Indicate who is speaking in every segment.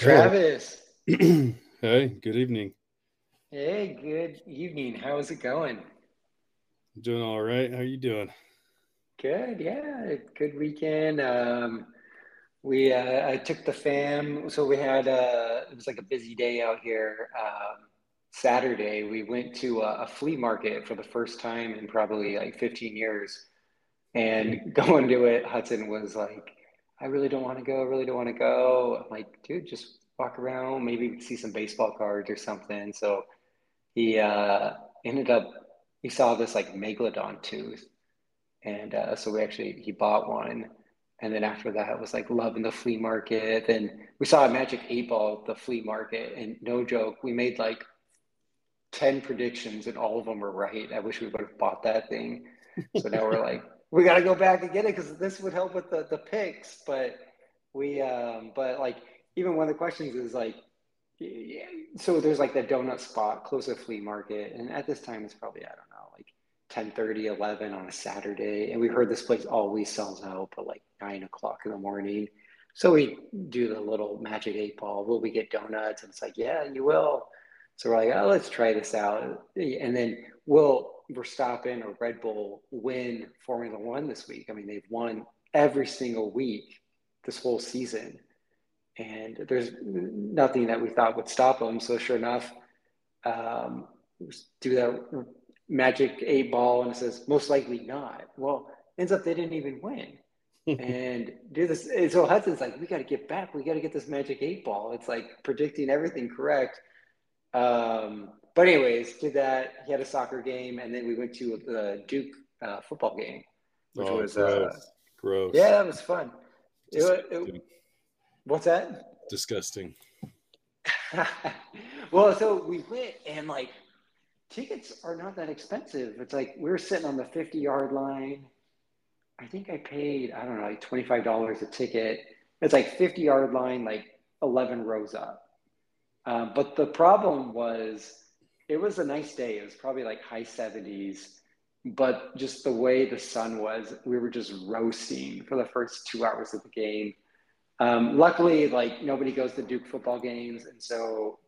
Speaker 1: Travis.
Speaker 2: hey, good evening.
Speaker 1: Hey, good evening. How's it going?
Speaker 2: Doing all right. How are you doing?
Speaker 1: Good. Yeah, good weekend. Um, we uh, I took the fam. So we had uh, it was like a busy day out here. Um, Saturday, we went to a, a flea market for the first time in probably like 15 years. And going to it, Hudson was like, I really don't want to go. I really don't want to go. I'm like, dude, just walk around. Maybe see some baseball cards or something. So he uh, ended up, he saw this like megalodon tooth. And uh, so we actually, he bought one. And then after that, it was like loving the flea market. And we saw a magic eight ball at the flea market. And no joke, we made like 10 predictions and all of them were right. I wish we would have bought that thing. So now we're like, we got to go back and get it because this would help with the, the picks. But we, um, but like, even one of the questions is like, so there's like the donut spot close to flea market. And at this time, it's probably, I don't know, like 10 30, 11 on a Saturday. And we heard this place always sells out at like nine o'clock in the morning. So we do the little magic eight ball. Will we get donuts? And it's like, yeah, you will. So we're like, oh, let's try this out. And then will Verstappen or Red Bull win Formula One this week? I mean, they've won every single week this whole season. And there's nothing that we thought would stop them. So sure enough, um, do that magic eight ball and it says most likely not. Well, ends up they didn't even win. and do this. And so Hudson's like, we got to get back. We got to get this magic eight ball. It's like predicting everything correct. Um, but anyways, did that. He had a soccer game, and then we went to the Duke uh, football game, which oh, was gross. Uh,
Speaker 2: gross.
Speaker 1: Yeah, that was fun. It, it, what's that?
Speaker 2: Disgusting.
Speaker 1: well, so we went, and like tickets are not that expensive. It's like we were sitting on the fifty yard line. I think I paid I don't know like twenty five dollars a ticket. It's like fifty yard line, like eleven rows up. Um, but the problem was, it was a nice day. It was probably like high 70s, but just the way the sun was, we were just roasting for the first two hours of the game. Um, luckily, like nobody goes to Duke football games, and so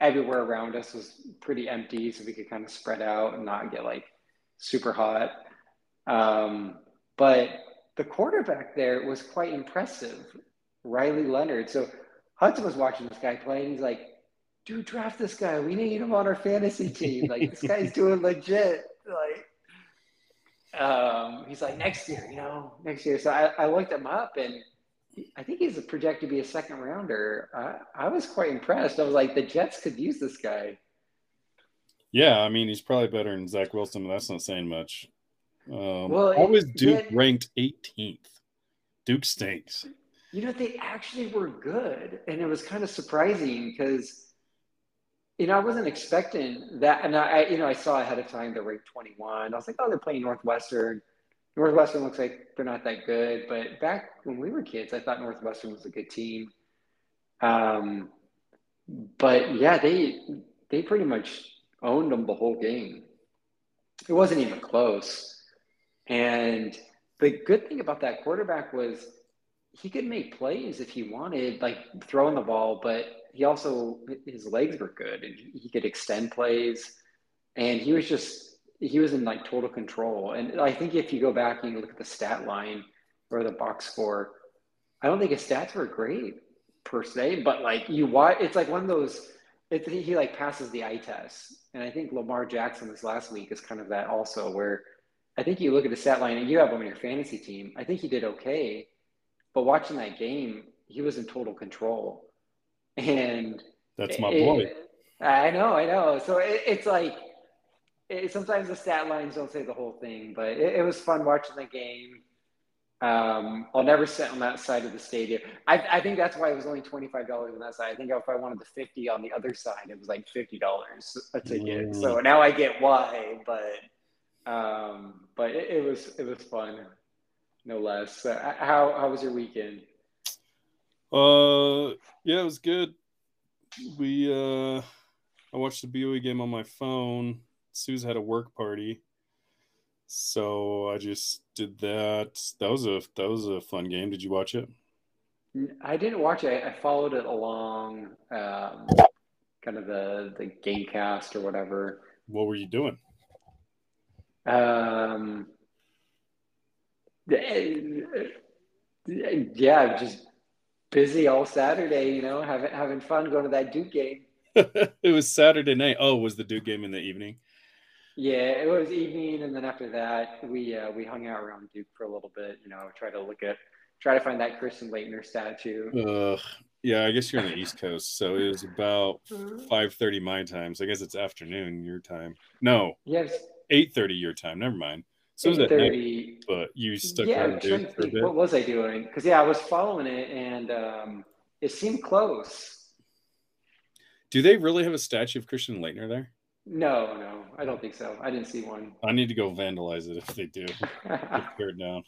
Speaker 1: everywhere around us was pretty empty, so we could kind of spread out and not get like super hot. Um, but the quarterback there was quite impressive, Riley Leonard. So Hudson was watching this guy play, and he's like, "Dude, draft this guy. We need him on our fantasy team. Like this guy's doing legit." Like, um, he's like, "Next year, you know, next year." So I, I looked him up, and I think he's projected to be a second rounder. I, I was quite impressed. I was like, the Jets could use this guy.
Speaker 2: Yeah, I mean, he's probably better than Zach Wilson, but that's not saying much. Um, well, I was Duke ranked 18th. Duke stinks
Speaker 1: you know, they actually were good. And it was kind of surprising because, you know, I wasn't expecting that. And I, you know, I saw ahead of time they're ranked 21. I was like, oh, they're playing Northwestern. Northwestern looks like they're not that good. But back when we were kids, I thought Northwestern was a good team. Um, but yeah, they they pretty much owned them the whole game. It wasn't even close. And the good thing about that quarterback was he could make plays if he wanted, like throwing the ball, but he also his legs were good and he could extend plays. And he was just he was in like total control. And I think if you go back and you look at the stat line or the box score, I don't think his stats were great per se, but like you watch, it's like one of those. It, he like passes the eye test, and I think Lamar Jackson this last week is kind of that also, where I think you look at the stat line and you have him on your fantasy team. I think he did okay, but watching that game, he was in total control. And
Speaker 2: that's my boy.
Speaker 1: I know, I know. So it, it's like it, sometimes the stat lines don't say the whole thing, but it, it was fun watching the game. Um, I'll never sit on that side of the stadium. I, I think that's why it was only twenty five dollars on that side. I think if I wanted the fifty on the other side, it was like fifty dollars a ticket. Mm. So now I get why, but um, but it, it was it was fun no less. Uh, how how was your weekend?
Speaker 2: Uh, yeah, it was good. We uh, I watched the BYU game on my phone. Sue's had a work party, so I just did that. That was a that was a fun game. Did you watch it?
Speaker 1: I didn't watch it. I followed it along, um, kind of the the GameCast or whatever.
Speaker 2: What were you doing?
Speaker 1: Um, yeah, just busy all Saturday. You know, having having fun going to that Duke game.
Speaker 2: it was Saturday night. Oh, was the Duke game in the evening?
Speaker 1: Yeah, it was evening, and then after that, we uh, we hung out around Duke for a little bit. You know, try to look at try to find that Christian Laettner statue.
Speaker 2: Uh, yeah, I guess you're on the East Coast, so it was about five thirty my time. So I guess it's afternoon your time. No,
Speaker 1: yes,
Speaker 2: eight thirty your time. Never mind. So it was at night, but you stuck
Speaker 1: yeah, around Duke for a bit. What was I doing? Because yeah, I was following it, and um, it seemed close.
Speaker 2: Do they really have a statue of Christian Laettner there?
Speaker 1: No, no, I don't think so. I didn't see one.
Speaker 2: I need to go vandalize it if they do. tear down.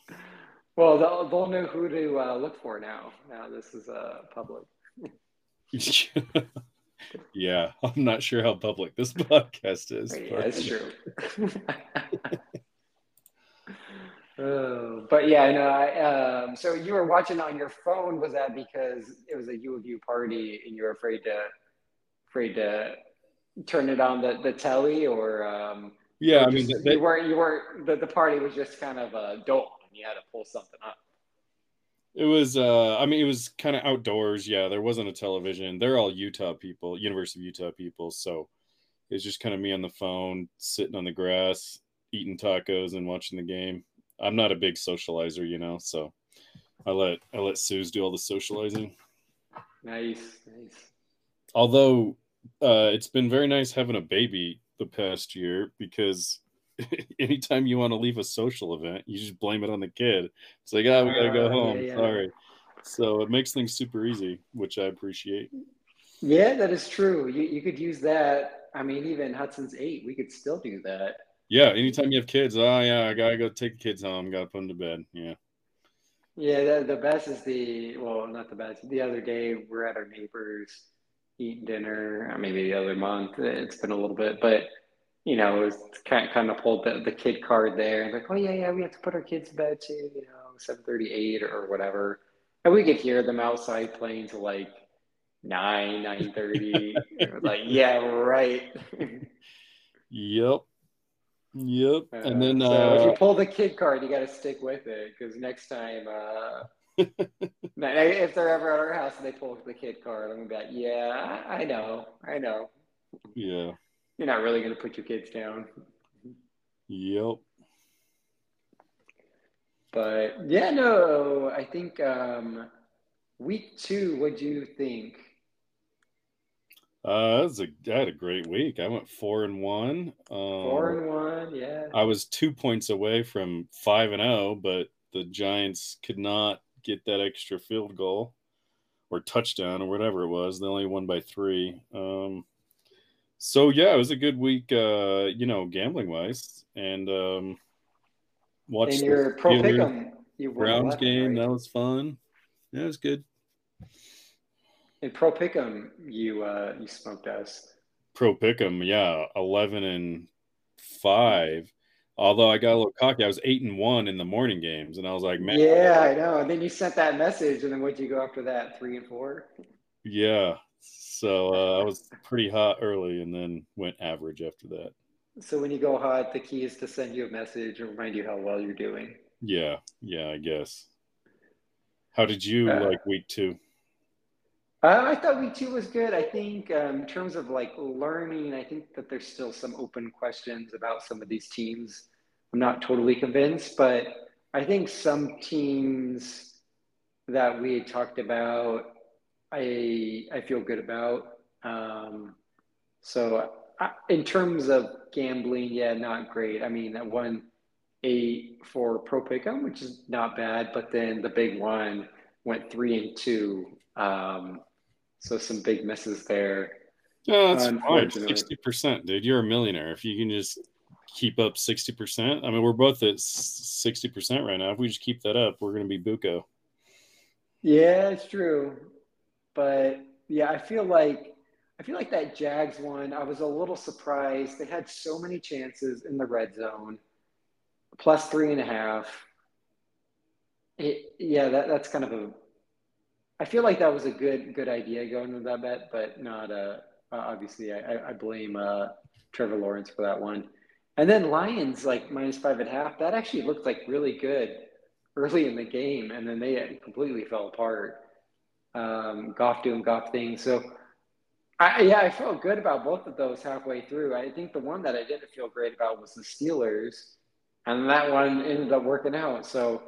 Speaker 1: Well, they'll, they'll know who to uh, look for now. Now this is uh, public.
Speaker 2: yeah, I'm not sure how public this podcast is.
Speaker 1: Yeah, it's true. Oh, but yeah, no. I, um, so you were watching on your phone. Was that because it was a U of U party and you were afraid to afraid to turn it on the, the telly or um,
Speaker 2: yeah
Speaker 1: or
Speaker 2: i mean
Speaker 1: they, you weren't you weren't the, the party was just kind of a dull and you had to pull something up
Speaker 2: it was uh i mean it was kind of outdoors yeah there wasn't a television they're all utah people university of utah people so it's just kind of me on the phone sitting on the grass eating tacos and watching the game i'm not a big socializer you know so i let i let suze do all the socializing
Speaker 1: nice nice
Speaker 2: although uh, it's been very nice having a baby the past year because anytime you want to leave a social event, you just blame it on the kid. It's like, oh, we gotta go home. Yeah, yeah. Sorry. So it makes things super easy, which I appreciate.
Speaker 1: Yeah, that is true. You you could use that. I mean, even Hudson's eight, we could still do that.
Speaker 2: Yeah, anytime you have kids, oh yeah, I gotta go take the kids home, gotta put them to bed. Yeah.
Speaker 1: Yeah, the, the best is the well, not the best. The other day we're at our neighbors eating dinner, uh, maybe the other month. It's been a little bit, but you know, it was kind of, kind of pulled the, the kid card there and like, oh yeah, yeah, we have to put our kids to bed too, you know, seven thirty eight or whatever, and we could hear them outside playing to like nine nine thirty. like, yeah, right.
Speaker 2: yep. Yep. Uh, and then
Speaker 1: so uh, if you pull the kid card, you got to stick with it because next time, uh, if they're ever at our house and they pull the kid card, I'm gonna be like, yeah, I know, I know.
Speaker 2: Yeah.
Speaker 1: You're not really gonna put your kids down.
Speaker 2: Yep.
Speaker 1: But yeah, no, I think um, week two. What do you think?
Speaker 2: Uh, was a, I had a great week. I went four and one.
Speaker 1: Um, four and one, yeah.
Speaker 2: I was two points away from five and zero, oh, but the Giants could not get that extra field goal or touchdown or whatever it was. They only won by three. Um, so yeah, it was a good week, uh, you know, gambling wise, and um,
Speaker 1: watched and your pro pick'em, you
Speaker 2: Browns game. Right? That was fun. Yeah, it was good.
Speaker 1: In pro pick'em, you uh, you smoked us.
Speaker 2: Pro pick'em, yeah, eleven and five. Although I got a little cocky, I was eight and one in the morning games, and I was like, man.
Speaker 1: Yeah, I know. And then you sent that message, and then what'd you go after that? Three and four.
Speaker 2: Yeah. So uh, I was pretty hot early, and then went average after that.
Speaker 1: So when you go hot, the key is to send you a message and remind you how well you're doing.
Speaker 2: Yeah, yeah, I guess. How did you uh, like week two?
Speaker 1: Uh, I thought week two was good. I think um, in terms of like learning, I think that there's still some open questions about some of these teams. I'm not totally convinced, but I think some teams that we talked about, I I feel good about. Um, so I, in terms of gambling, yeah, not great. I mean, I won eight for Pro Pick'em, which is not bad, but then the big one went three and two. Um, so some big misses there.
Speaker 2: Oh, that's fine. Sixty percent, dude. You're a millionaire if you can just keep up sixty percent. I mean, we're both at sixty percent right now. If we just keep that up, we're going to be buco.
Speaker 1: Yeah, it's true. But yeah, I feel like I feel like that Jags one. I was a little surprised. They had so many chances in the red zone, plus three and a half. It, yeah, that, that's kind of a I feel like that was a good good idea going with that bet, but not uh, obviously I, I blame uh, Trevor Lawrence for that one. And then Lions like minus five and a half. That actually looked like really good early in the game, and then they completely fell apart. Um, Goff doing Goff things. So I, yeah, I felt good about both of those halfway through. I think the one that I didn't feel great about was the Steelers, and that one ended up working out. So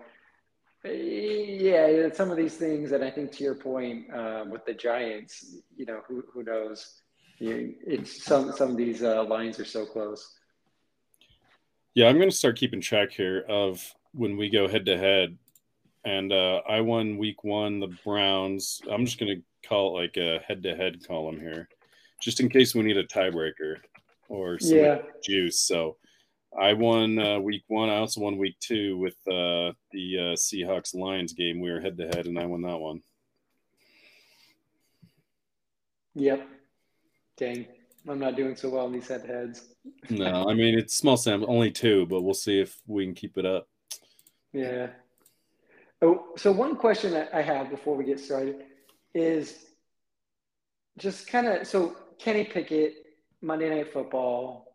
Speaker 1: yeah, some of these things, and I think to your point uh, with the Giants, you know, who who knows? it's some some of these uh, lines are so close.
Speaker 2: Yeah, I'm going to start keeping track here of when we go head to head. And uh, I won week one, the Browns. I'm just going to call it like a head to head column here, just in case we need a tiebreaker or some yeah. juice. So I won uh, week one. I also won week two with uh, the uh, Seahawks Lions game. We were head to head, and I won that one.
Speaker 1: Yep. Dang. I'm not doing so well in these head to heads.
Speaker 2: no, I mean it's small sample, only two, but we'll see if we can keep it up.
Speaker 1: Yeah. Oh, so one question that I have before we get started is just kind of so Kenny Pickett, Monday Night Football.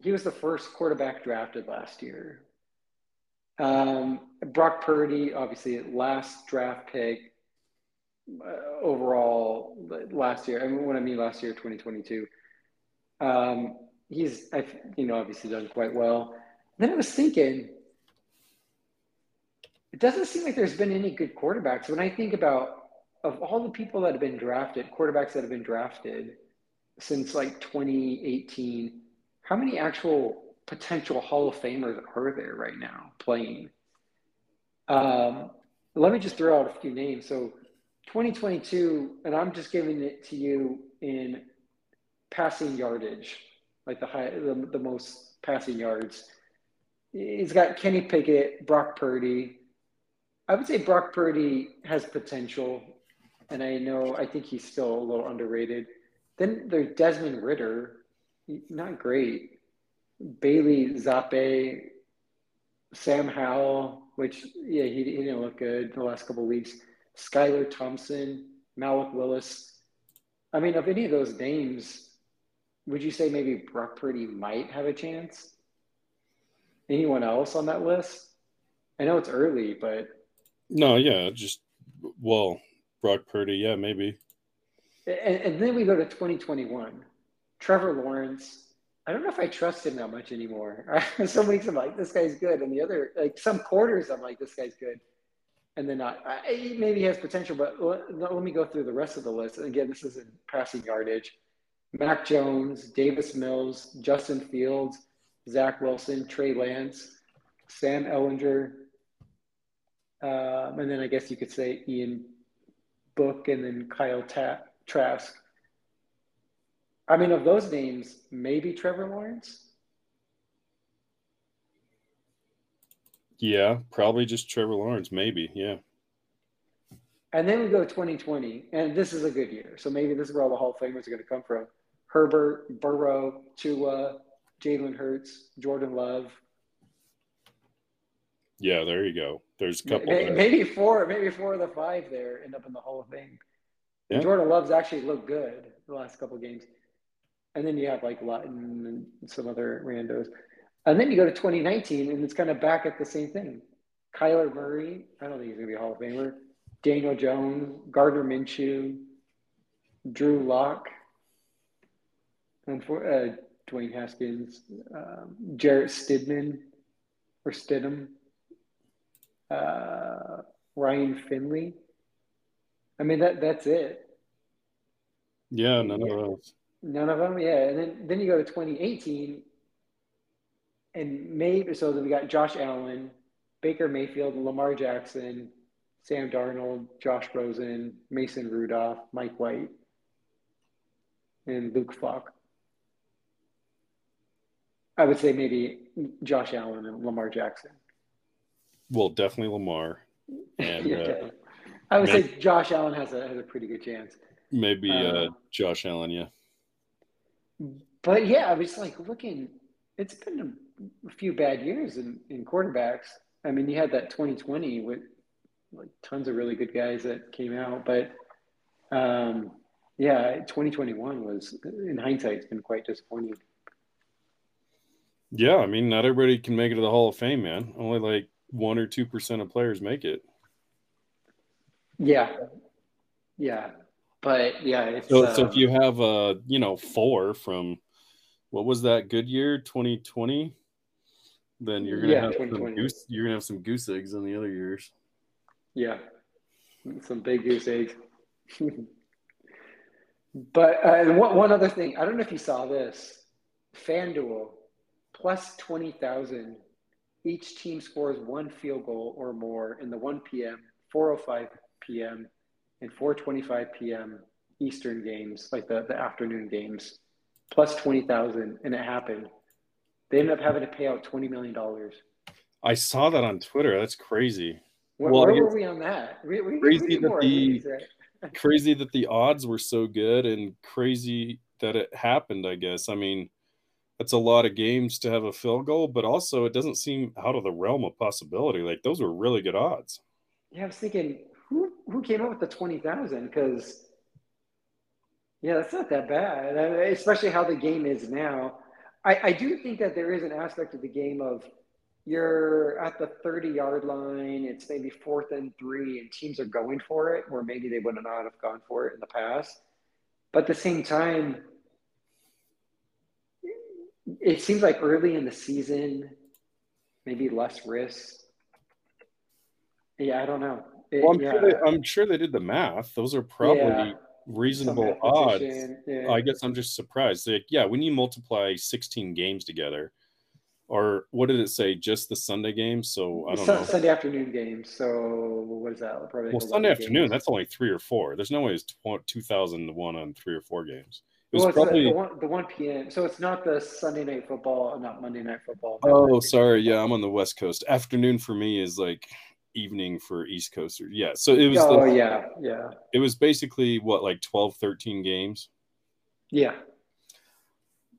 Speaker 1: He was the first quarterback drafted last year. Um, Brock Purdy, obviously, last draft pick uh, overall last year. I mean, what I mean last year, 2022. Um, he's, I've, you know, obviously done quite well. then I was thinking, it doesn't seem like there's been any good quarterbacks. When I think about of all the people that have been drafted, quarterbacks that have been drafted since like 2018, how many actual potential Hall of Famers are there right now playing? Um, let me just throw out a few names. So 2022, and I'm just giving it to you in passing yardage, like the high, the, the most passing yards. He's got Kenny Pickett, Brock Purdy. I would say Brock Purdy has potential, and I know I think he's still a little underrated. Then there's Desmond Ridder, not great. Bailey Zappe, Sam Howell, which yeah he, he didn't look good the last couple weeks. Skylar Thompson, Malik Willis. I mean, of any of those names, would you say maybe Brock Purdy might have a chance? Anyone else on that list? I know it's early, but
Speaker 2: no, yeah, just well, Brock Purdy, yeah, maybe.
Speaker 1: And, and then we go to 2021. Trevor Lawrence. I don't know if I trust him that much anymore. some weeks I'm like, this guy's good, and the other, like some quarters, I'm like, this guy's good and then not. I, maybe he has potential, but let, let, me go through the rest of the list. And again, this is in passing yardage. Mac Jones, Davis Mills, Justin Fields, Zach Wilson, Trey Lance, Sam Ehlinger, um, and then I guess you could say Ian Book and then Kyle Ta- Trask. I mean, of those names, maybe Trevor Lawrence.
Speaker 2: Yeah, probably just Trevor Lawrence, maybe. Yeah.
Speaker 1: And then we go 2020, and this is a good year. So maybe this is where all the Hall of Famers are going to come from. Herbert, Burrow, Tua, Jalen Hurts, Jordan Love.
Speaker 2: Yeah, there you go. There's a couple.
Speaker 1: Maybe, maybe four, maybe four of the five there end up in the Hall of Fame. Yeah. Jordan Love's actually looked good the last couple games. And then you have like Latin and some other randos. And then you go to 2019, and it's kind of back at the same thing. Kyler Murray, I don't think he's going to be a Hall of Famer. Daniel Jones, Gardner Minshew, Drew Lock, and for uh, Dwayne Haskins, um, Jarrett Stidham or Stidham, uh, Ryan Finley. I mean that that's it.
Speaker 2: Yeah, none yeah. of those.
Speaker 1: None of them, yeah. And then then you go to 2018, and maybe so then we got Josh Allen, Baker Mayfield, Lamar Jackson, Sam Darnold, Josh Rosen, Mason Rudolph, Mike White, and Luke Falk. I would say maybe Josh Allen and Lamar Jackson.
Speaker 2: Well, definitely Lamar. And yeah, uh,
Speaker 1: I would say Josh Allen has a has a pretty good chance.
Speaker 2: Maybe uh, uh, Josh Allen, yeah.
Speaker 1: But yeah, I was like looking. It's been a few bad years in, in quarterbacks. I mean, you had that 2020 with like tons of really good guys that came out. But um, yeah, 2021 was, in hindsight, it's been quite disappointing.
Speaker 2: Yeah, I mean, not everybody can make it to the Hall of Fame, man. Only like one or two percent of players make it.
Speaker 1: Yeah, yeah, but yeah, it's,
Speaker 2: so, um, so if you have a you know, four from what was that good year, 2020, then you're gonna yeah, have some goose. You're gonna have some goose eggs in the other years.
Speaker 1: Yeah, some big goose eggs. but uh, one, one other thing, I don't know if you saw this. FanDuel plus twenty thousand. Each team scores one field goal or more in the 1 p.m., 4:05 p.m., and 4:25 p.m. Eastern games, like the, the afternoon games, plus twenty thousand, and it happened. They ended up having to pay out twenty million dollars.
Speaker 2: I saw that on Twitter. That's crazy.
Speaker 1: Where, well, where were we on that? We, we,
Speaker 2: crazy that the crazy that the odds were so good, and crazy that it happened. I guess. I mean, that's a lot of games to have a field goal, but also it doesn't seem out of the realm of possibility. Like those were really good odds.
Speaker 1: Yeah, I was thinking, who came up with the twenty thousand? Because yeah, that's not that bad, especially how the game is now. I, I do think that there is an aspect of the game of you're at the 30 yard line, it's maybe fourth and three, and teams are going for it, where maybe they would not have gone for it in the past. But at the same time, it seems like early in the season, maybe less risk. Yeah, I don't know.
Speaker 2: It, well, I'm, yeah. sure they, I'm, sure they, did the math. Those are probably yeah reasonable odds. Yeah. I guess I'm just surprised. Like, yeah, when you multiply 16 games together, or what did it say? Just the Sunday games? So I don't know.
Speaker 1: Sunday afternoon games. So what is that?
Speaker 2: Probably well, Sunday afternoon. Games. That's only three or four. There's no way it's 2001 on three or four games.
Speaker 1: It was well, uh, probably the, the, 1, the 1 p.m. So it's not the Sunday night football, not Monday night football.
Speaker 2: Oh, sorry. Yeah, I'm on the West Coast. Afternoon for me is like evening for East Coasters. Yeah. So it was.
Speaker 1: Oh, the, yeah. Yeah.
Speaker 2: It was basically what, like 12, 13 games?
Speaker 1: Yeah.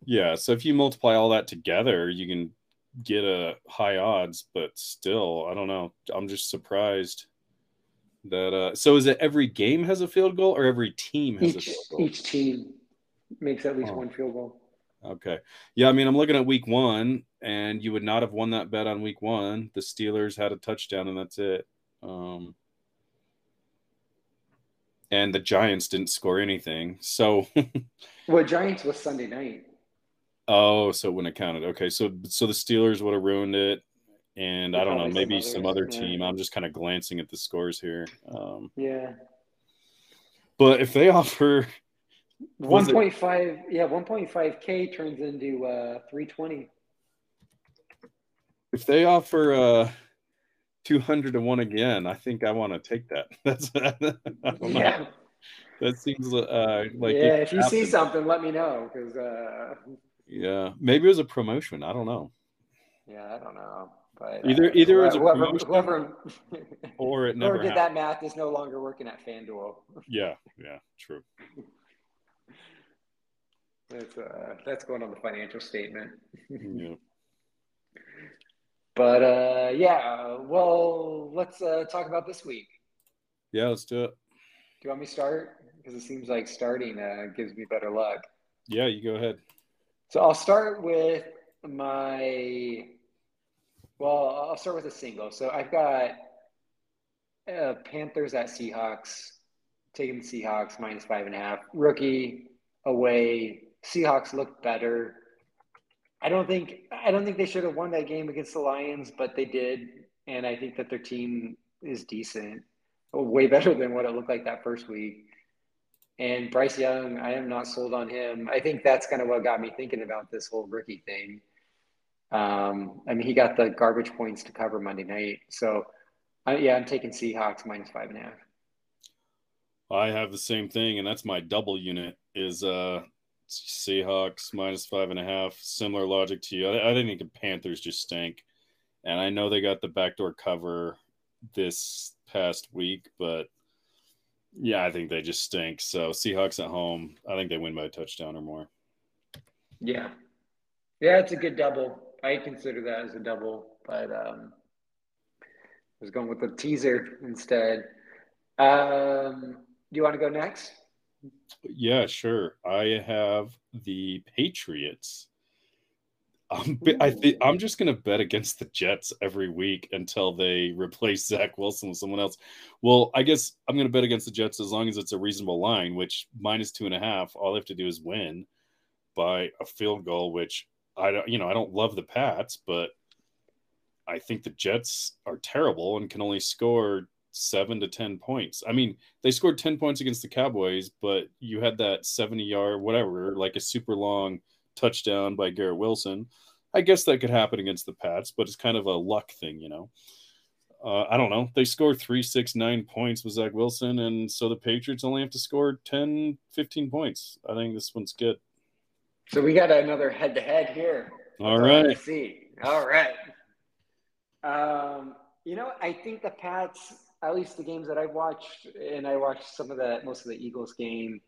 Speaker 2: Yeah. So if you multiply all that together, you can get a high odds, but still, I don't know. I'm just surprised that. uh So is it every game has a field goal or every team has
Speaker 1: each,
Speaker 2: a
Speaker 1: field goal? Each team makes at least oh. one field goal.
Speaker 2: Okay. Yeah, I mean, I'm looking at week one, and you would not have won that bet on week one. The Steelers had a touchdown, and that's it. Um, and the Giants didn't score anything. So,
Speaker 1: well, Giants was Sunday night.
Speaker 2: Oh, so when it counted. Okay, so so the Steelers would have ruined it, and I don't know, maybe some, other team. I'm just kind of glancing at the scores here. Um,
Speaker 1: yeah.
Speaker 2: But if they offer
Speaker 1: one point five, yeah, one point five k turns into uh, three twenty.
Speaker 2: If they offer uh, two hundred to one again, I think I want to take that. That's yeah. Know. That seems uh, like
Speaker 1: yeah. If you happen. see something, let me know because uh...
Speaker 2: yeah, maybe it was a promotion. I don't know.
Speaker 1: Yeah, I don't know. But
Speaker 2: either uh, either whoever,
Speaker 1: whoever, whoever
Speaker 2: or it never
Speaker 1: whoever did that math is no longer working at FanDuel.
Speaker 2: Yeah, yeah, true.
Speaker 1: That's uh, that's going on the financial statement.
Speaker 2: yeah.
Speaker 1: But uh, yeah, well, let's uh, talk about this week.
Speaker 2: Yeah, let's do it. Do
Speaker 1: you want me to start? Because it seems like starting uh, gives me better luck.
Speaker 2: Yeah, you go ahead.
Speaker 1: So I'll start with my. Well, I'll start with a single. So I've got uh, Panthers at Seahawks, taking the Seahawks minus five and a half. Rookie away Seahawks looked better. I don't think I don't think they should have won that game against the Lions, but they did, and I think that their team is decent, way better than what it looked like that first week. And Bryce Young, I am not sold on him. I think that's kind of what got me thinking about this whole rookie thing. Um, I mean, he got the garbage points to cover Monday night, so uh, yeah, I'm taking Seahawks minus five and a half.
Speaker 2: I have the same thing, and that's my double unit. Is uh Seahawks minus five and a half. Similar logic to you. I, I think the Panthers just stink, and I know they got the backdoor cover this past week, but yeah, I think they just stink. So Seahawks at home, I think they win by a touchdown or more.
Speaker 1: Yeah, yeah, it's a good double. I consider that as a double, but um, I was going with the teaser instead. Um, do you want to go next?
Speaker 2: Yeah, sure. I have the Patriots. I'm, I think I'm just gonna bet against the Jets every week until they replace Zach Wilson with someone else. Well, I guess I'm gonna bet against the Jets as long as it's a reasonable line, which minus two and a half. All they have to do is win by a field goal, which I don't, you know, I don't love the Pats, but I think the Jets are terrible and can only score seven to 10 points. I mean, they scored 10 points against the Cowboys, but you had that 70 yard, whatever, like a super long touchdown by Garrett Wilson. I guess that could happen against the Pats, but it's kind of a luck thing, you know. Uh, I don't know. They scored three, six, nine points with Zach Wilson, and so the Patriots only have to score 10, 15 points. I think this one's good.
Speaker 1: So we got another head to head here.
Speaker 2: All right.
Speaker 1: See. All right. Um, you know, I think the Pats, at least the games that I've watched, and I watched some of the most of the Eagles game,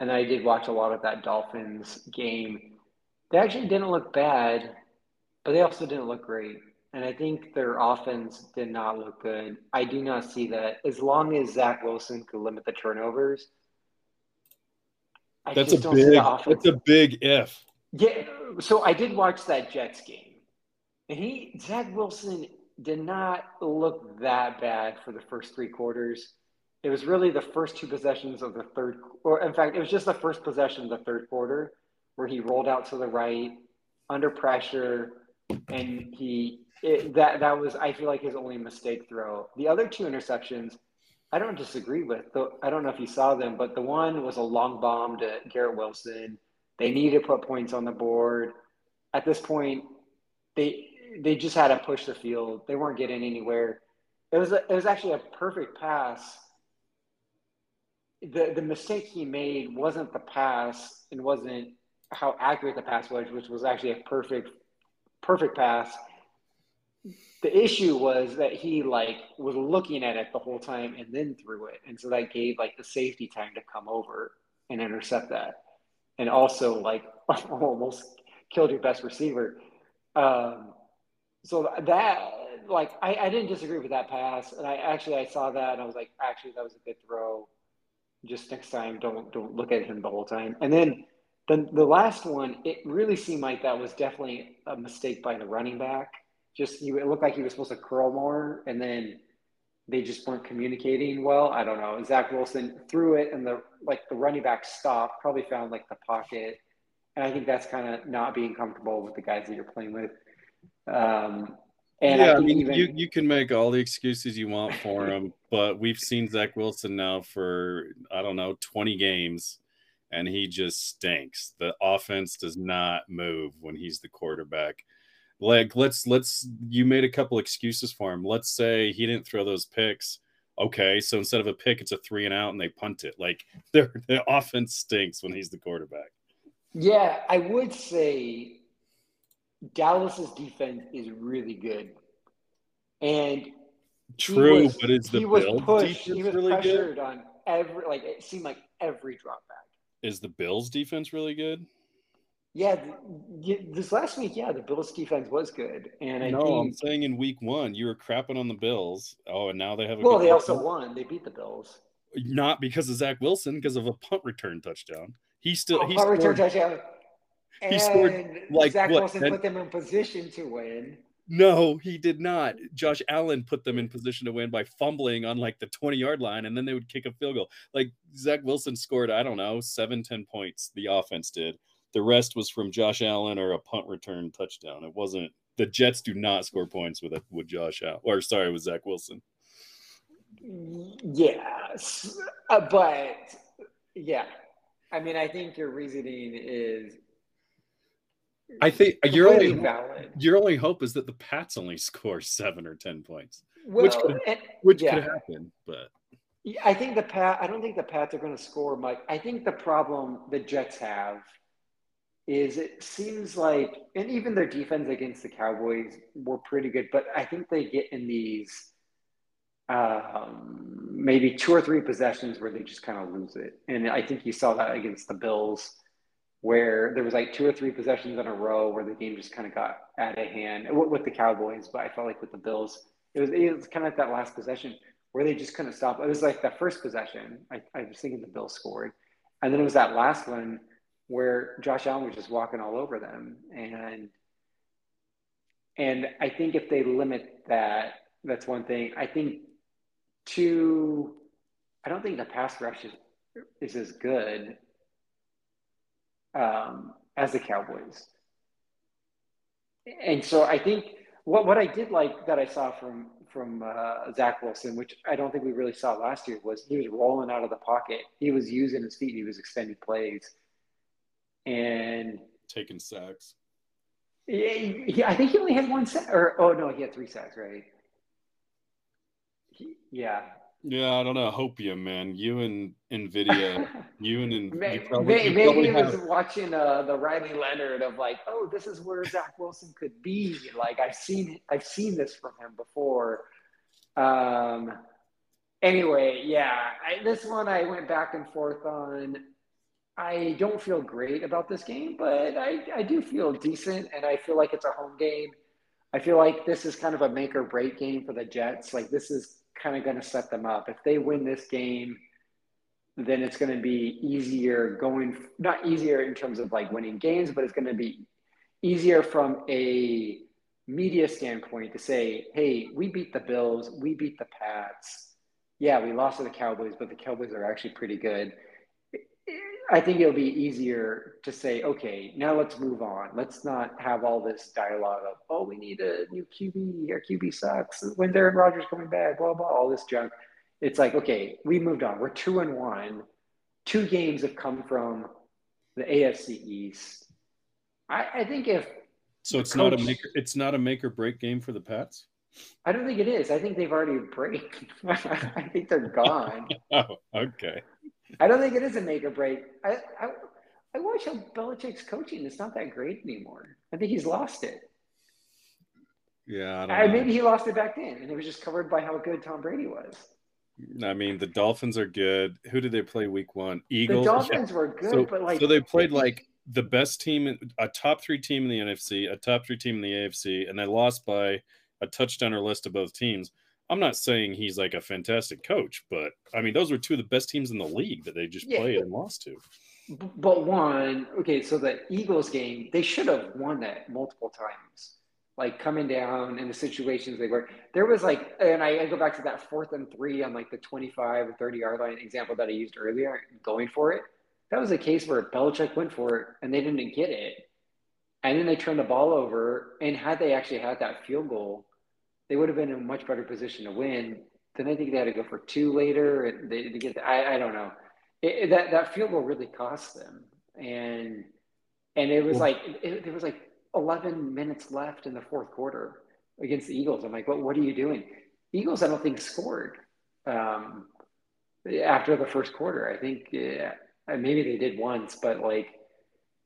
Speaker 1: and I did watch a lot of that Dolphins game. They actually didn't look bad, but they also didn't look great. And I think their offense did not look good. I do not see that. As long as Zach Wilson could limit the turnovers,
Speaker 2: I that's a big. That's a big if.
Speaker 1: Yeah. So I did watch that Jets game, and he Zach Wilson did not look that bad for the first three quarters. It was really the first two possessions of the third, or in fact, it was just the first possession of the third quarter where he rolled out to the right under pressure, and he it, that that was I feel like his only mistake throw. The other two interceptions, I don't disagree with. The, I don't know if you saw them, but the one was a long bomb to Garrett Wilson. They needed to put points on the board. At this point, they they just had to push the field. They weren't getting anywhere. It was a, it was actually a perfect pass. The the mistake he made wasn't the pass and wasn't how accurate the pass was, which was actually a perfect perfect pass the issue was that he like was looking at it the whole time and then threw it and so that gave like the safety time to come over and intercept that and also like almost killed your best receiver um, so that like I, I didn't disagree with that pass and i actually i saw that and i was like actually that was a good throw just next time don't don't look at him the whole time and then the, the last one it really seemed like that was definitely a mistake by the running back just you, it looked like he was supposed to curl more, and then they just weren't communicating well. I don't know. Zach Wilson threw it, and the like the running back stopped, probably found like the pocket, and I think that's kind of not being comfortable with the guys that you're playing with. Um, and
Speaker 2: yeah, I, I mean, even... you you can make all the excuses you want for him, but we've seen Zach Wilson now for I don't know 20 games, and he just stinks. The offense does not move when he's the quarterback. Like let's let's you made a couple excuses for him. Let's say he didn't throw those picks. Okay so instead of a pick it's a three and out and they punt it. Like their, their offense stinks when he's the quarterback.
Speaker 1: Yeah i would say dallas's defense is really good and
Speaker 2: true was, but is the
Speaker 1: he was pushed he was really good? on every like it seemed like every drop back
Speaker 2: is the bills defense really good
Speaker 1: yeah, this last week, yeah, the Bills defense was good, and I
Speaker 2: no,
Speaker 1: think,
Speaker 2: I'm saying in week one you were crapping on the Bills. Oh, and now they have
Speaker 1: a well, they also team. won. They beat the Bills.
Speaker 2: Not because of Zach Wilson, because of a punt return touchdown. He still oh, he
Speaker 1: punt scored, return touchdown. And he scored like Zach what, Wilson put them in position to win.
Speaker 2: No, he did not. Josh Allen put them in position to win by fumbling on like the 20 yard line, and then they would kick a field goal. Like Zach Wilson scored, I don't know, seven, 10 points. The offense did. The rest was from Josh Allen or a punt return touchdown. It wasn't the Jets do not score points with with Josh Allen or sorry with Zach Wilson.
Speaker 1: Yes, uh, but yeah, I mean, I think your reasoning is.
Speaker 2: I think your only valid. your only hope is that the Pats only score seven or ten points, well, which could, and, which yeah. could happen. But
Speaker 1: I think the Pat. I don't think the Pats are going to score much. I think the problem the Jets have is it seems like, and even their defense against the Cowboys were pretty good, but I think they get in these um, maybe two or three possessions where they just kind of lose it. And I think you saw that against the Bills, where there was like two or three possessions in a row where the game just kind of got out of hand with the Cowboys. But I felt like with the Bills, It was it was kind of that last possession where they just couldn't stop. It was like the first possession. I, I was thinking the Bills scored, and then it was that last one where Josh Allen was just walking all over them, and and I think if they limit that, that's one thing. I think two, I don't think the pass rush is is as good um, as the Cowboys, and so I think what what I did like that I saw from from uh, Zach Wilson, which I don't think we really saw last year, was he was rolling out of the pocket. He was using his feet. And he was extending plays, and
Speaker 2: taking sacks.
Speaker 1: Yeah, I think he only had one sack, or oh no, he had three sacks, right? He, yeah.
Speaker 2: Yeah, I don't know. Hopium, man. You and Nvidia, you and you
Speaker 1: probably, maybe, you maybe he was watching uh, the Riley Leonard of like, oh, this is where Zach Wilson could be. Like I've seen, I've seen this from him before. Um. Anyway, yeah, I, this one I went back and forth on. I don't feel great about this game, but I, I do feel decent, and I feel like it's a home game. I feel like this is kind of a make or break game for the Jets. Like this is kind of going to set them up. If they win this game, then it's going to be easier going, not easier in terms of like winning games, but it's going to be easier from a media standpoint to say, hey, we beat the Bills, we beat the Pats. Yeah, we lost to the Cowboys, but the Cowboys are actually pretty good I think it'll be easier to say, okay, now let's move on. Let's not have all this dialogue of, oh, we need a new QB. Our QB sucks. When Aaron Rodgers coming back? Blah blah. All this junk. It's like, okay, we moved on. We're two and one. Two games have come from the AFC East. I, I think if
Speaker 2: so, it's coach, not a make. It's not a make or break game for the Pats.
Speaker 1: I don't think it is. I think they've already break. I think they're gone.
Speaker 2: oh, okay.
Speaker 1: I don't think it is a make or break. I, I, I watch how Belichick's coaching. It's not that great anymore. I think he's lost it.
Speaker 2: Yeah,
Speaker 1: I maybe he lost it back then, and it was just covered by how good Tom Brady was.
Speaker 2: I mean, the Dolphins are good. Who did they play week one? Eagles.
Speaker 1: The Dolphins yeah. were good,
Speaker 2: so,
Speaker 1: but like
Speaker 2: so they played like the best team, a top three team in the NFC, a top three team in the AFC, and they lost by a touchdown or less to both teams. I'm not saying he's like a fantastic coach, but I mean, those were two of the best teams in the league that they just yeah, played and lost to.
Speaker 1: But one, okay, so the Eagles game, they should have won that multiple times. Like coming down in the situations they were. There was like, and I, I go back to that fourth and three on like the 25 or 30 yard line example that I used earlier, going for it. That was a case where Belichick went for it and they didn't get it. And then they turned the ball over. And had they actually had that field goal, they would have been in a much better position to win. Then I think they had to go for two later, and they to get. The, I I don't know. It, that that field goal really cost them, and and it was like it, there was like 11 minutes left in the fourth quarter against the Eagles. I'm like, what what are you doing? Eagles, I don't think scored um, after the first quarter. I think yeah, maybe they did once, but like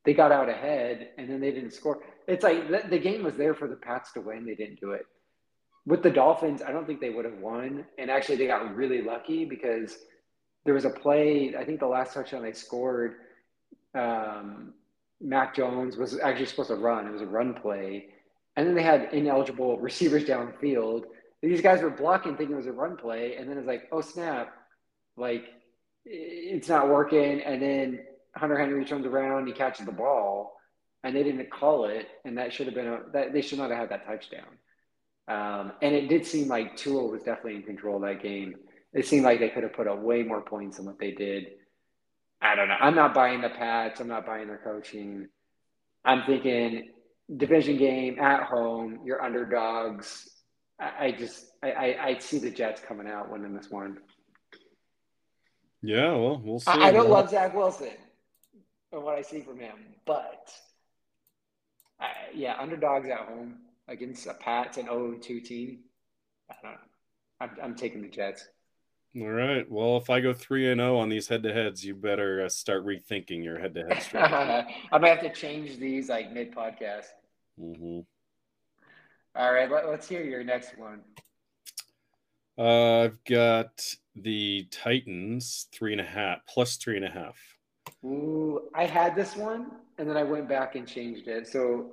Speaker 1: they got out ahead and then they didn't score. It's like the, the game was there for the Pats to win. They didn't do it with the Dolphins, I don't think they would have won. And actually, they got really lucky because there was a play. I think the last touchdown they scored, um, Mac Jones was actually supposed to run. It was a run play, and then they had ineligible receivers downfield. These guys were blocking, thinking it was a run play, and then it's like, oh snap, like it's not working. And then Hunter Henry turns around, he catches the ball, and they didn't call it, and that should have been a that they should not have had that touchdown. Um, and it did seem like Tua was definitely in control of that game. It seemed like they could have put up way more points than what they did. I don't know. I'm not buying the Pats. I'm not buying their coaching. I'm thinking division game at home. You're underdogs. I, I just I, I, I see the Jets coming out winning this one.
Speaker 2: Yeah, well, we'll see.
Speaker 1: I, I don't love Zach Wilson and what I see from him, but I, yeah, underdogs at home against a Pats and 0-2 team. I don't know. I'm, I'm taking the Jets.
Speaker 2: All right. Well, if I go three and zero oh on these head to heads, you better uh, start rethinking your head to head
Speaker 1: strategy. I might have to change these like mid podcast.
Speaker 2: Mm-hmm.
Speaker 1: All right. Let, us hear your next one.
Speaker 2: Uh, I've got the Titans three and a half plus three and a half.
Speaker 1: Ooh, I had this one and then I went back and changed it. So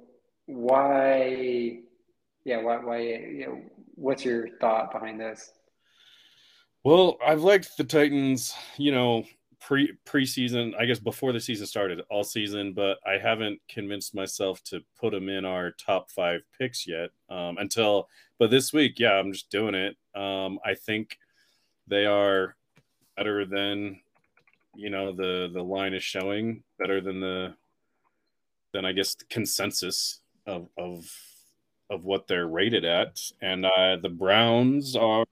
Speaker 1: why yeah why why you know what's your thought behind this?
Speaker 2: Well, I've liked the Titans, you know, pre preseason, I guess before the season started, all season, but I haven't convinced myself to put them in our top five picks yet. Um, until, but this week, yeah, I'm just doing it. Um, I think they are better than, you know, the the line is showing better than the, than I guess the consensus of of of what they're rated at, and uh, the Browns are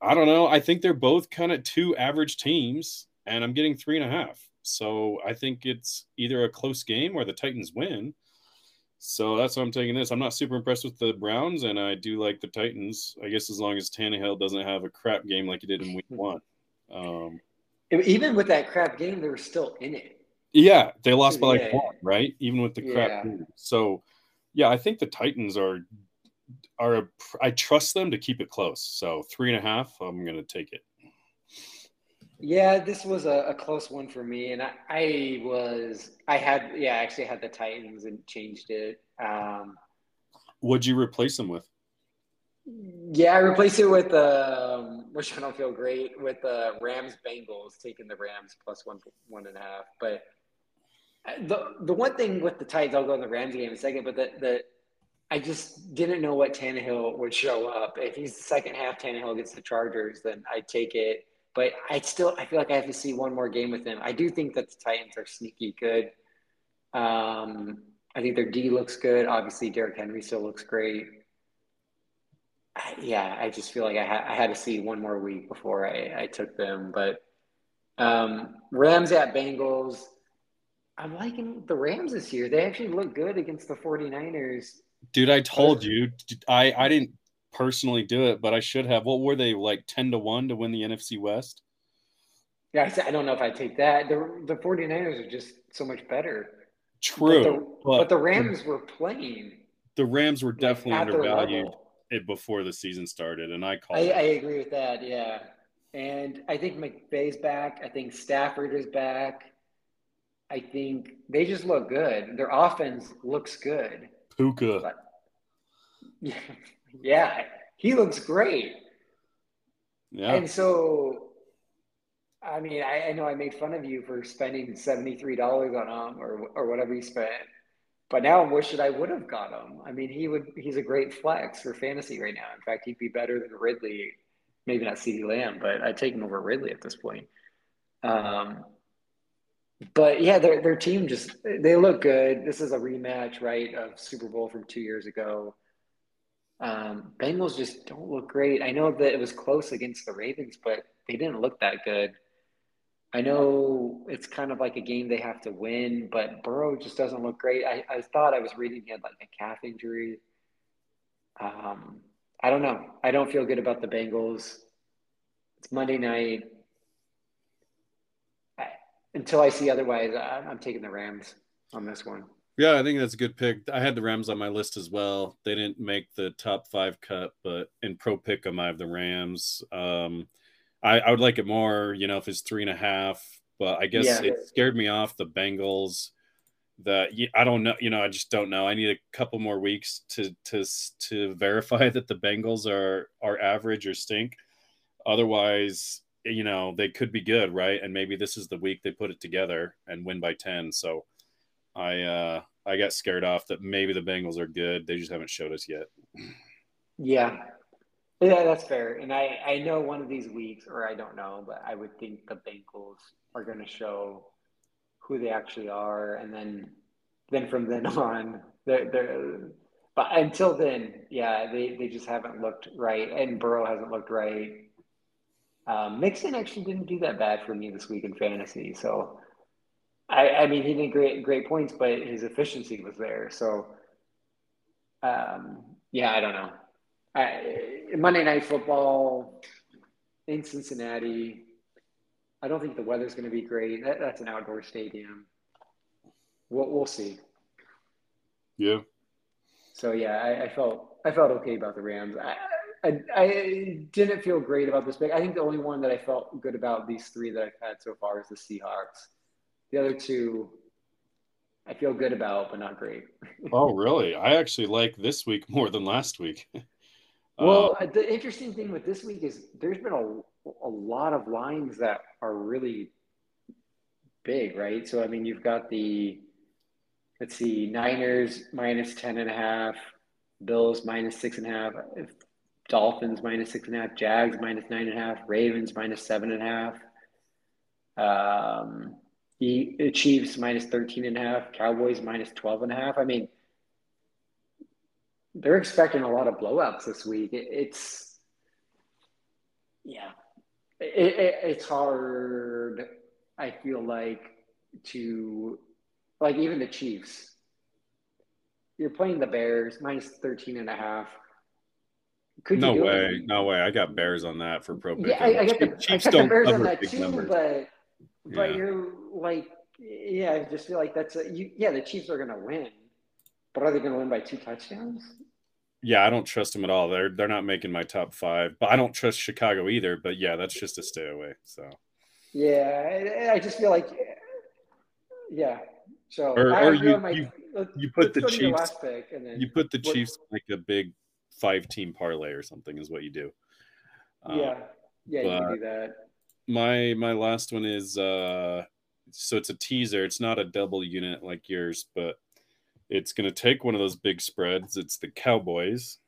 Speaker 2: I don't know. I think they're both kind of two average teams, and I'm getting three and a half. So I think it's either a close game or the Titans win. So that's why I'm taking this. I'm not super impressed with the Browns, and I do like the Titans. I guess as long as Tannehill doesn't have a crap game like he did in Week hmm. One. Um,
Speaker 1: Even with that crap game, they were still in it.
Speaker 2: Yeah, they lost by like yeah. one, right? Even with the crap yeah. So, yeah, I think the Titans are are a, I trust them to keep it close. So three and a half, I'm going to take it.
Speaker 1: Yeah, this was a, a, close one for me, and I, I, was I had yeah I actually had the Titans and changed it. Um,
Speaker 2: What'd you replace them with?
Speaker 1: Yeah, I replaced it with um, which I don't feel great with the uh, Rams Bengals taking the Rams plus one one and a half. But the the one thing with the Titans, I'll go in the Rams game in a second. But the the I just didn't know what Tannehill would show up. If he's the second half Tannehill against the Chargers, then I'd take it. But I still I feel like I have to see one more game with him. I do think that the Titans are sneaky good. Um, I think their D looks good. Obviously, Derrick Henry still looks great. I, yeah, I just feel like I, ha- I, had to see one more week before I, I took them. But um, Rams at Bengals. I'm liking the Rams this year. They actually look good against the 49ers.
Speaker 2: Dude, I told you. I I didn't personally do it, but I should have. What were they like 10 to 1 to win the NFC West?
Speaker 1: Yeah, I don't know if I take that. The the 49ers are just so much better.
Speaker 2: True.
Speaker 1: But the, but but the Rams were playing.
Speaker 2: The Rams were definitely like undervalued it before the season started, and I call. I,
Speaker 1: I, agree with that. Yeah, and I think McVay's back. I think Stafford is back. I think they just look good. Their offense looks good.
Speaker 2: Puka. But,
Speaker 1: yeah, yeah, he looks great. Yeah. And so, I mean, I, I, know I made fun of you for spending $73 on him or, or whatever you spent, but now I'm wishing I would have got him. I mean, he would, he's a great flex for fantasy right now. In fact, he'd be better than Ridley, maybe not CeeDee Lamb, but I'd take him over Ridley at this point. Um, but yeah, their their team just they look good. This is a rematch, right, of Super Bowl from two years ago. Um, Bengals just don't look great. I know that it was close against the Ravens, but they didn't look that good. I know it's kind of like a game they have to win, but Burrow just doesn't look great. I, I thought I was reading he had like a calf injury. Um, I don't know. I don't feel good about the Bengals. It's Monday night until I see otherwise, I'm taking the Rams on this one.
Speaker 2: Yeah, I think that's a good pick. I had the Rams on my list as well. They didn't make the top five cut, but in pro pick them, I have the Rams. Um, I, I, would like it more, you know, if it's three and a half, but I guess yeah. it scared me off the Bengals. That I don't know, you know, I just don't know. I need a couple more weeks to to to verify that the Bengals are are average or stink. Otherwise, you know they could be good right? And maybe this is the week they put it together and win by 10 so i uh i got scared off that maybe the bengals are good. They just haven't showed us yet.
Speaker 1: Yeah. Yeah that's fair. And i i know one of these weeks or i don't know but i would think the bengals are going to show who they actually are. And then then from then on they're, they're but until then yeah they they just haven't looked right. And burrow hasn't looked right um, Mixon actually didn't do that bad for me this week in fantasy. So, I, I mean, he didn't great great points, but his efficiency was there. So, um, yeah, I don't know. I, Monday Night Football in Cincinnati. I don't think the weather's going to be great. That, that's an outdoor stadium. We'll, we'll see.
Speaker 2: Yeah.
Speaker 1: So yeah, I, I felt I felt okay about the Rams. I, I, I didn't feel great about this pick. I think the only one that I felt good about these three that I've had so far is the Seahawks. The other two, I feel good about, but not great.
Speaker 2: oh, really? I actually like this week more than last week.
Speaker 1: Well, uh, the interesting thing with this week is there's been a, a lot of lines that are really big, right? So, I mean, you've got the, let's see, Niners minus 10 and a half, Bills minus six and a half, Dolphins minus six and a half, Jags minus nine and a half, Ravens minus seven and a half, um, the Chiefs minus 13 and a half, Cowboys minus 12 and a half. I mean, they're expecting a lot of blowouts this week. It, it's, yeah, it, it, it's hard. I feel like to, like even the Chiefs, you're playing the Bears minus 13 and a half.
Speaker 2: Could no way, no way. I got Bears on that for pro.
Speaker 1: Yeah, I, I, got the, Chiefs I got the Bears on that too, numbers. but but yeah. you're like, yeah, I just feel like that's a, you, yeah, the Chiefs are going to win, but are they to win by two touchdowns?
Speaker 2: Yeah, I don't trust them at all. They're they're not making my top five, but I don't trust Chicago either. But yeah, that's just a stay away. So
Speaker 1: yeah, I, just feel like yeah. So
Speaker 2: or, or you, my, you, you put the Chiefs you put the Chiefs like a big five team parlay or something is what you do.
Speaker 1: Yeah, um, yeah, you can do that.
Speaker 2: My my last one is uh so it's a teaser. It's not a double unit like yours, but it's going to take one of those big spreads. It's the Cowboys.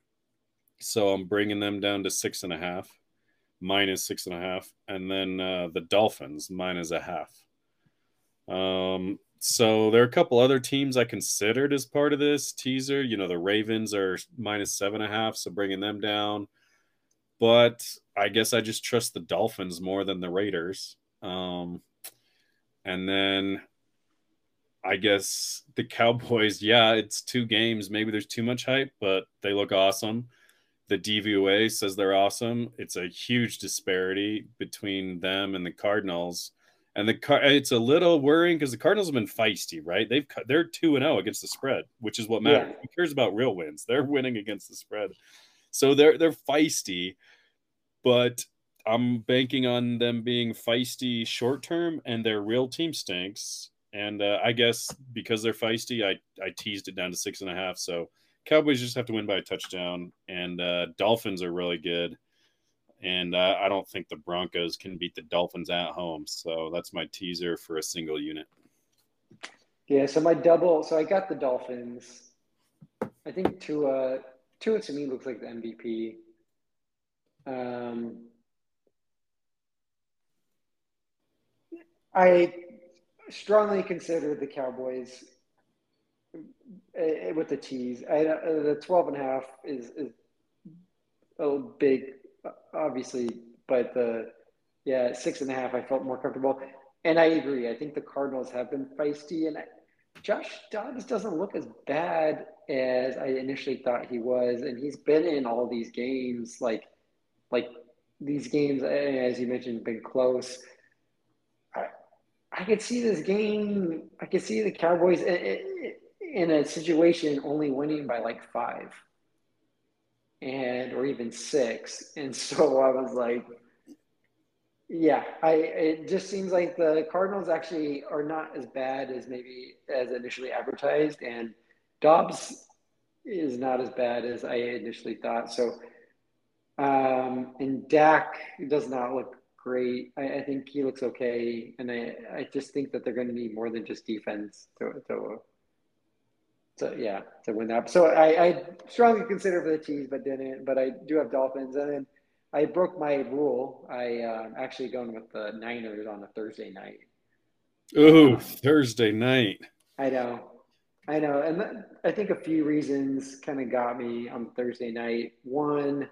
Speaker 2: So I'm bringing them down to six and a half, minus six and a half. And then uh, the Dolphins, minus a half. Um, so there are a couple other teams I considered as part of this teaser. You know, the Ravens are minus seven and a half, so bringing them down. But I guess I just trust the Dolphins more than the Raiders. Um, and then I guess the Cowboys, yeah, it's two games. Maybe there's too much hype, but they look awesome. The DVOA says they're awesome. It's a huge disparity between them and the Cardinals. And the car, it's a little worrying because the Cardinals have been feisty, right? They've they're two and zero oh against the spread, which is what matters. Yeah. Who cares about real wins? They're winning against the spread, so they're they're feisty. But I'm banking on them being feisty short term, and their real team stinks. And uh, I guess because they're feisty, I I teased it down to six and a half. So Cowboys just have to win by a touchdown, and uh, Dolphins are really good. And uh, I don't think the Broncos can beat the Dolphins at home. So that's my teaser for a single unit.
Speaker 1: Yeah. So my double. So I got the Dolphins. I think Tua. Tua to me looks like the MVP. Um, I strongly consider the Cowboys uh, with the tees. I, uh, the 12 and a half is, is a big, obviously, but the, yeah, six and a half, I felt more comfortable. And I agree. I think the Cardinals have been feisty, and I, Josh Dobbs doesn't look as bad as I initially thought he was, and he's been in all these games, like, like these games, eh, as you mentioned, been close. I could see this game. I could see the Cowboys eh, eh, in a situation only winning by like five, and or even six. And so I was like, yeah, I. It just seems like the Cardinals actually are not as bad as maybe as initially advertised, and Dobbs is not as bad as I initially thought. So, um, and Dak does not look great. I, I, think he looks okay, and I I just think that they're going to need more than just defense to to, to yeah to win that. So I, I strongly consider for the Chiefs, but didn't. But I do have Dolphins, and then I broke my rule. I uh, actually going with the Niners on a Thursday night.
Speaker 2: Oh, Thursday night.
Speaker 1: I know. I know. And I think a few reasons kind of got me on Thursday night. One,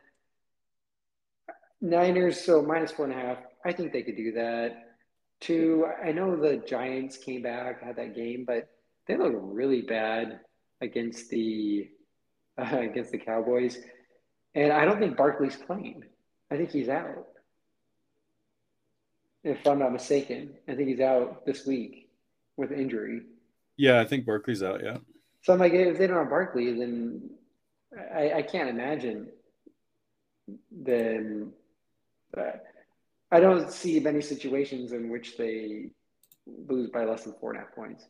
Speaker 1: Niners, so minus four and a half. I think they could do that. Two, I know the Giants came back, had that game, but they look really bad against the uh, against the Cowboys. And I don't think Barkley's playing. I think he's out. If I'm not mistaken, I think he's out this week with injury.
Speaker 2: Yeah, I think Barkley's out. Yeah.
Speaker 1: So I'm like, if they don't have Barkley, then I, I can't imagine them I don't see many situations in which they lose by less than four and a half points.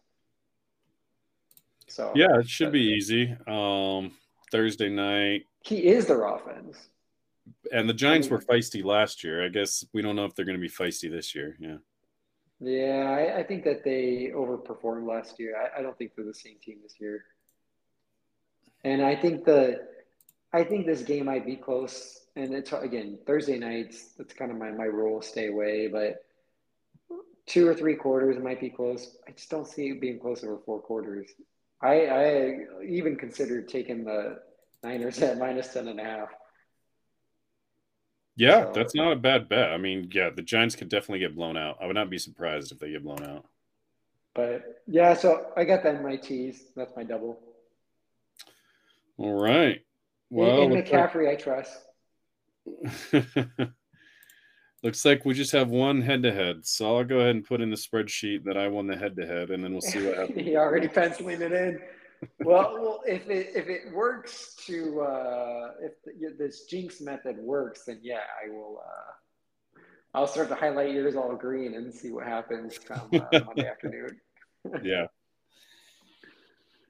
Speaker 1: So
Speaker 2: yeah, it should be easy. Um, Thursday night.
Speaker 1: He is their offense.
Speaker 2: And the Giants were feisty last year. I guess we don't know if they're going to be feisty this year. Yeah.
Speaker 1: Yeah, I, I think that they overperformed last year. I, I don't think they're the same team this year. And I think the I think this game might be close. And it's again Thursday nights. That's kind of my my rule: stay away. But two or three quarters might be close. I just don't see it being close over four quarters. I I even considered taking the Niners at minus ten and a half.
Speaker 2: Yeah, so, that's not a bad bet. I mean, yeah, the Giants could definitely get blown out. I would not be surprised if they get blown out.
Speaker 1: But yeah, so I got that in my tease. That's my double.
Speaker 2: All right.
Speaker 1: Well, in, in McCaffrey. I trust.
Speaker 2: looks like we just have one head to head. So I'll go ahead and put in the spreadsheet that I won the head to head, and then we'll see what happens.
Speaker 1: he already penciling it in. well, well, if it if it works to uh, if the, this jinx method works, then yeah, I will. Uh, I'll start to highlight yours all green and see what happens come uh, Monday afternoon.
Speaker 2: yeah.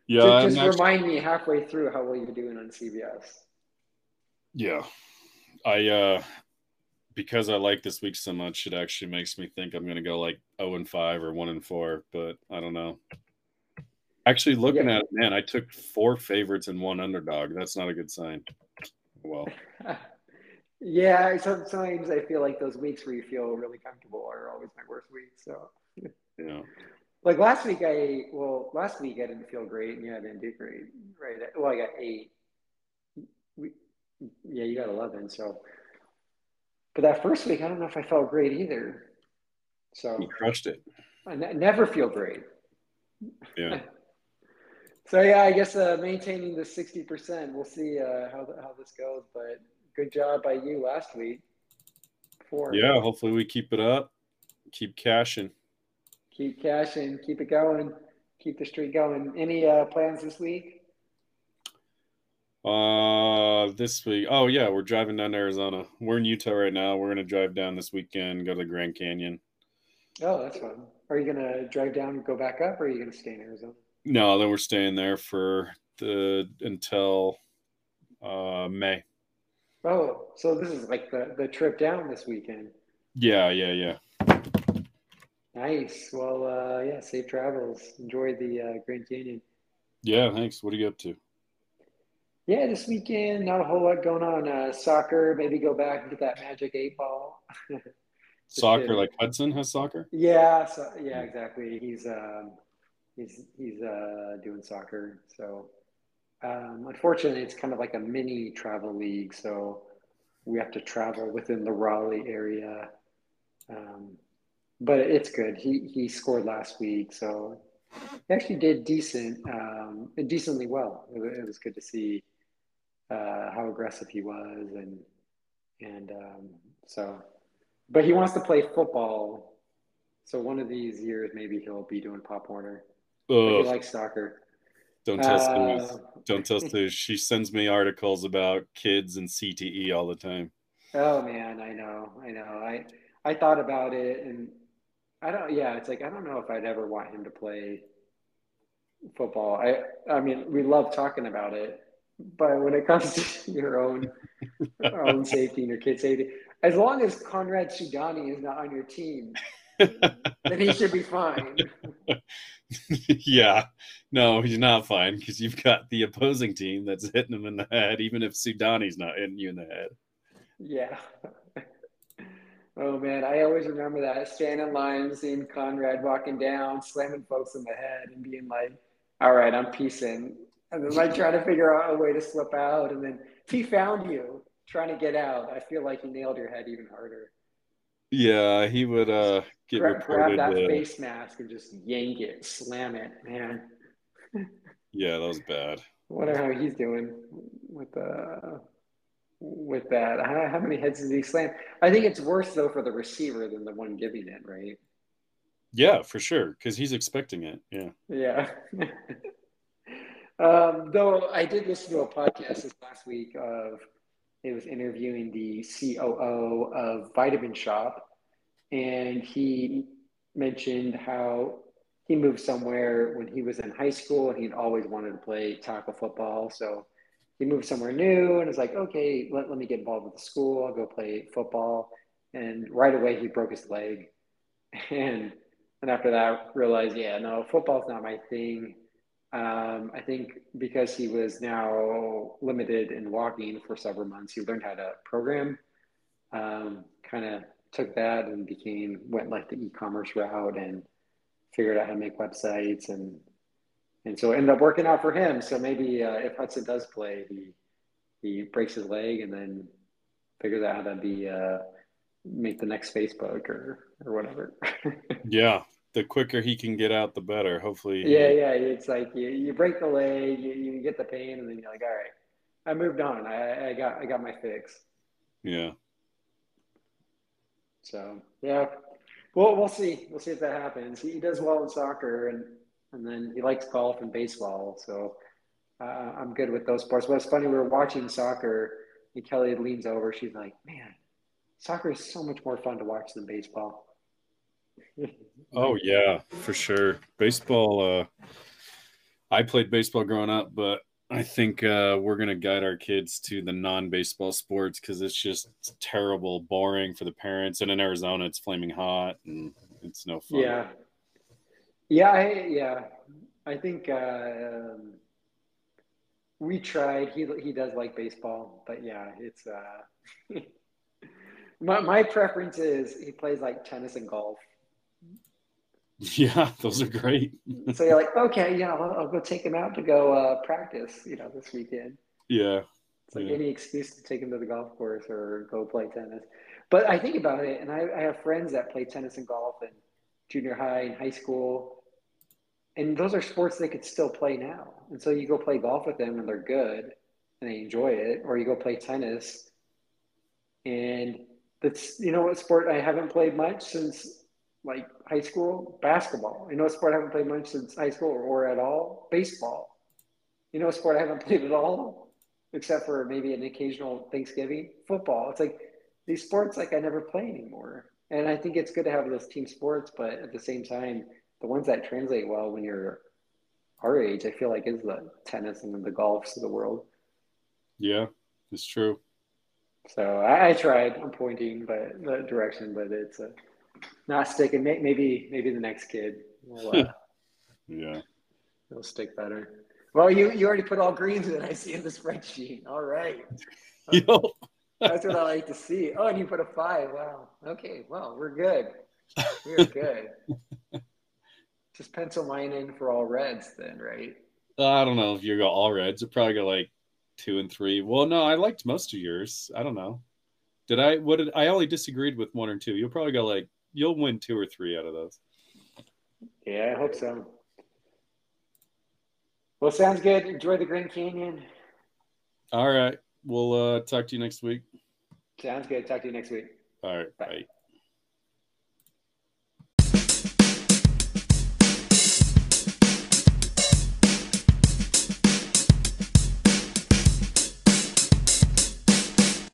Speaker 2: Yeah.
Speaker 1: just, just remind me halfway through how well you're doing on CBS.
Speaker 2: Yeah, I uh because I like this week so much, it actually makes me think I'm going to go like 0 and 5 or 1 and 4, but I don't know. Actually, looking yeah. at it, man, I took four favorites and one underdog. That's not a good sign. Well,
Speaker 1: yeah, sometimes I feel like those weeks where you feel really comfortable are always my worst weeks. So,
Speaker 2: yeah.
Speaker 1: Like last week, I well, last week I didn't feel great, and yeah, I didn't do great, right? Well, I got eight. We, yeah, you got eleven. So, but that first week, I don't know if I felt great either. So
Speaker 2: you crushed it.
Speaker 1: I ne- never feel great.
Speaker 2: Yeah.
Speaker 1: So yeah, I guess uh, maintaining the sixty percent. We'll see uh, how how this goes, but good job by you last week.
Speaker 2: Four. Yeah, hopefully we keep it up. Keep cashing.
Speaker 1: Keep cashing. Keep it going. Keep the streak going. Any uh, plans this week?
Speaker 2: Uh, this week. Oh yeah, we're driving down to Arizona. We're in Utah right now. We're gonna drive down this weekend. Go to the Grand Canyon.
Speaker 1: Oh, that's fun. Are you gonna drive down and go back up, or are you gonna stay in Arizona?
Speaker 2: No, then we're staying there for the until uh, May.
Speaker 1: Oh, so this is like the the trip down this weekend.
Speaker 2: Yeah, yeah, yeah.
Speaker 1: Nice. Well, uh, yeah. Safe travels. Enjoy the uh, Grand Canyon.
Speaker 2: Yeah, thanks. What are you up to?
Speaker 1: Yeah, this weekend, not a whole lot going on. Uh, soccer, maybe go back and get that magic eight ball.
Speaker 2: soccer, like Hudson has soccer.
Speaker 1: Yeah, so, yeah, exactly. He's um, he's he's uh, doing soccer. So um, unfortunately, it's kind of like a mini travel league. So we have to travel within the Raleigh area. Um, but it's good. He he scored last week, so he actually did decent, um, decently well. It, it, was good to see uh, how aggressive he was, and and um, so. But he wants to play football, so one of these years maybe he'll be doing Pop Warner. He likes soccer.
Speaker 2: Don't test uh, Stu. Don't test Stu. She sends me articles about kids and CTE all the time.
Speaker 1: Oh man, I know, I know. I I thought about it, and I don't. Yeah, it's like I don't know if I'd ever want him to play football. I I mean, we love talking about it, but when it comes to your own own safety and your kid's safety, as long as Conrad Sudani is not on your team, then he should be fine.
Speaker 2: yeah, no, he's not fine because you've got the opposing team that's hitting him in the head, even if Sudani's not hitting you in the head.
Speaker 1: Yeah. Oh man, I always remember that standing in line, seeing Conrad walking down, slamming folks in the head, and being like, "All right, I'm piecing," and then like trying to figure out a way to slip out. And then if he found you trying to get out, I feel like he nailed your head even harder.
Speaker 2: Yeah, he would uh get grab,
Speaker 1: reported. Grab that uh, face mask and just yank it, slam it, man.
Speaker 2: yeah, that was bad.
Speaker 1: Wonder how he's doing with uh with that. How, how many heads does he slam? I think it's worse though for the receiver than the one giving it, right?
Speaker 2: Yeah, for sure, because he's expecting it. Yeah.
Speaker 1: Yeah. um, though I did listen to a podcast this last week of it was interviewing the COO of Vitamin Shoppe, and he mentioned how he moved somewhere when he was in high school and he'd always wanted to play tackle football. So he moved somewhere new and was like, okay, let, let me get involved with the school. I'll go play football. And right away he broke his leg. And and after that realized, yeah, no, football's not my thing. Um, I think because he was now limited in walking for several months, he learned how to program. Um, kind of took that and became went like the e-commerce route and figured out how to make websites and and so it ended up working out for him. So maybe uh, if Hudson does play, he he breaks his leg and then figures out how to be uh, make the next Facebook or or whatever.
Speaker 2: yeah, the quicker he can get out, the better. Hopefully.
Speaker 1: Yeah, yeah. It's like you, you break the leg, you, you get the pain, and then you're like, all right, I moved on. I, I got I got my fix.
Speaker 2: Yeah.
Speaker 1: So yeah, well we'll see. We'll see if that happens. He does well in soccer, and and then he likes golf and baseball. So uh, I'm good with those sports. But it's funny, we were watching soccer, and Kelly leans over. She's like, "Man, soccer is so much more fun to watch than baseball."
Speaker 2: Oh yeah, for sure. Baseball. Uh, I played baseball growing up, but I think uh, we're gonna guide our kids to the non-baseball sports because it's just terrible, boring for the parents. And in Arizona, it's flaming hot and it's no fun.
Speaker 1: Yeah, yeah, I, yeah. I think uh, we tried. He he does like baseball, but yeah, it's uh, my my preference is he plays like tennis and golf.
Speaker 2: Yeah, those are great.
Speaker 1: so you're like, okay, yeah, I'll, I'll go take him out to go uh, practice, you know, this weekend.
Speaker 2: Yeah.
Speaker 1: It's like
Speaker 2: yeah.
Speaker 1: any excuse to take him to the golf course or go play tennis. But I think about it, and I, I have friends that play tennis and golf in junior high and high school, and those are sports they could still play now. And so you go play golf with them, and they're good, and they enjoy it, or you go play tennis, and that's you know what sport I haven't played much since like high school basketball. You know, a sport I haven't played much since high school or, or at all baseball. You know, a sport I haven't played at all, except for maybe an occasional Thanksgiving football. It's like these sports like I never play anymore. And I think it's good to have those team sports, but at the same time, the ones that translate well when you're our age, I feel like is the tennis and the golfs of the world.
Speaker 2: Yeah, it's true.
Speaker 1: So I, I tried. I'm pointing, but the direction, but it's a not sticking. Maybe maybe the next kid will. Uh,
Speaker 2: yeah,
Speaker 1: it'll stick better. Well, you you already put all greens in. I see in the spreadsheet. All right. Yo. That's what I like to see. Oh, and you put a five. Wow. Okay. Well, we're good. We're good. Just pencil mine in for all reds, then, right?
Speaker 2: I don't know if you go all reds. You probably go like two and three. Well, no, I liked most of yours. I don't know. Did I? What did I only disagreed with one or two? You'll probably go like you'll win two or three out of those.
Speaker 1: Yeah, I hope so. Well, sounds good. Enjoy the Grand Canyon.
Speaker 2: All right. We'll uh, talk to you next week.
Speaker 1: Sounds good. Talk to you next week.
Speaker 2: All right. Bye. bye.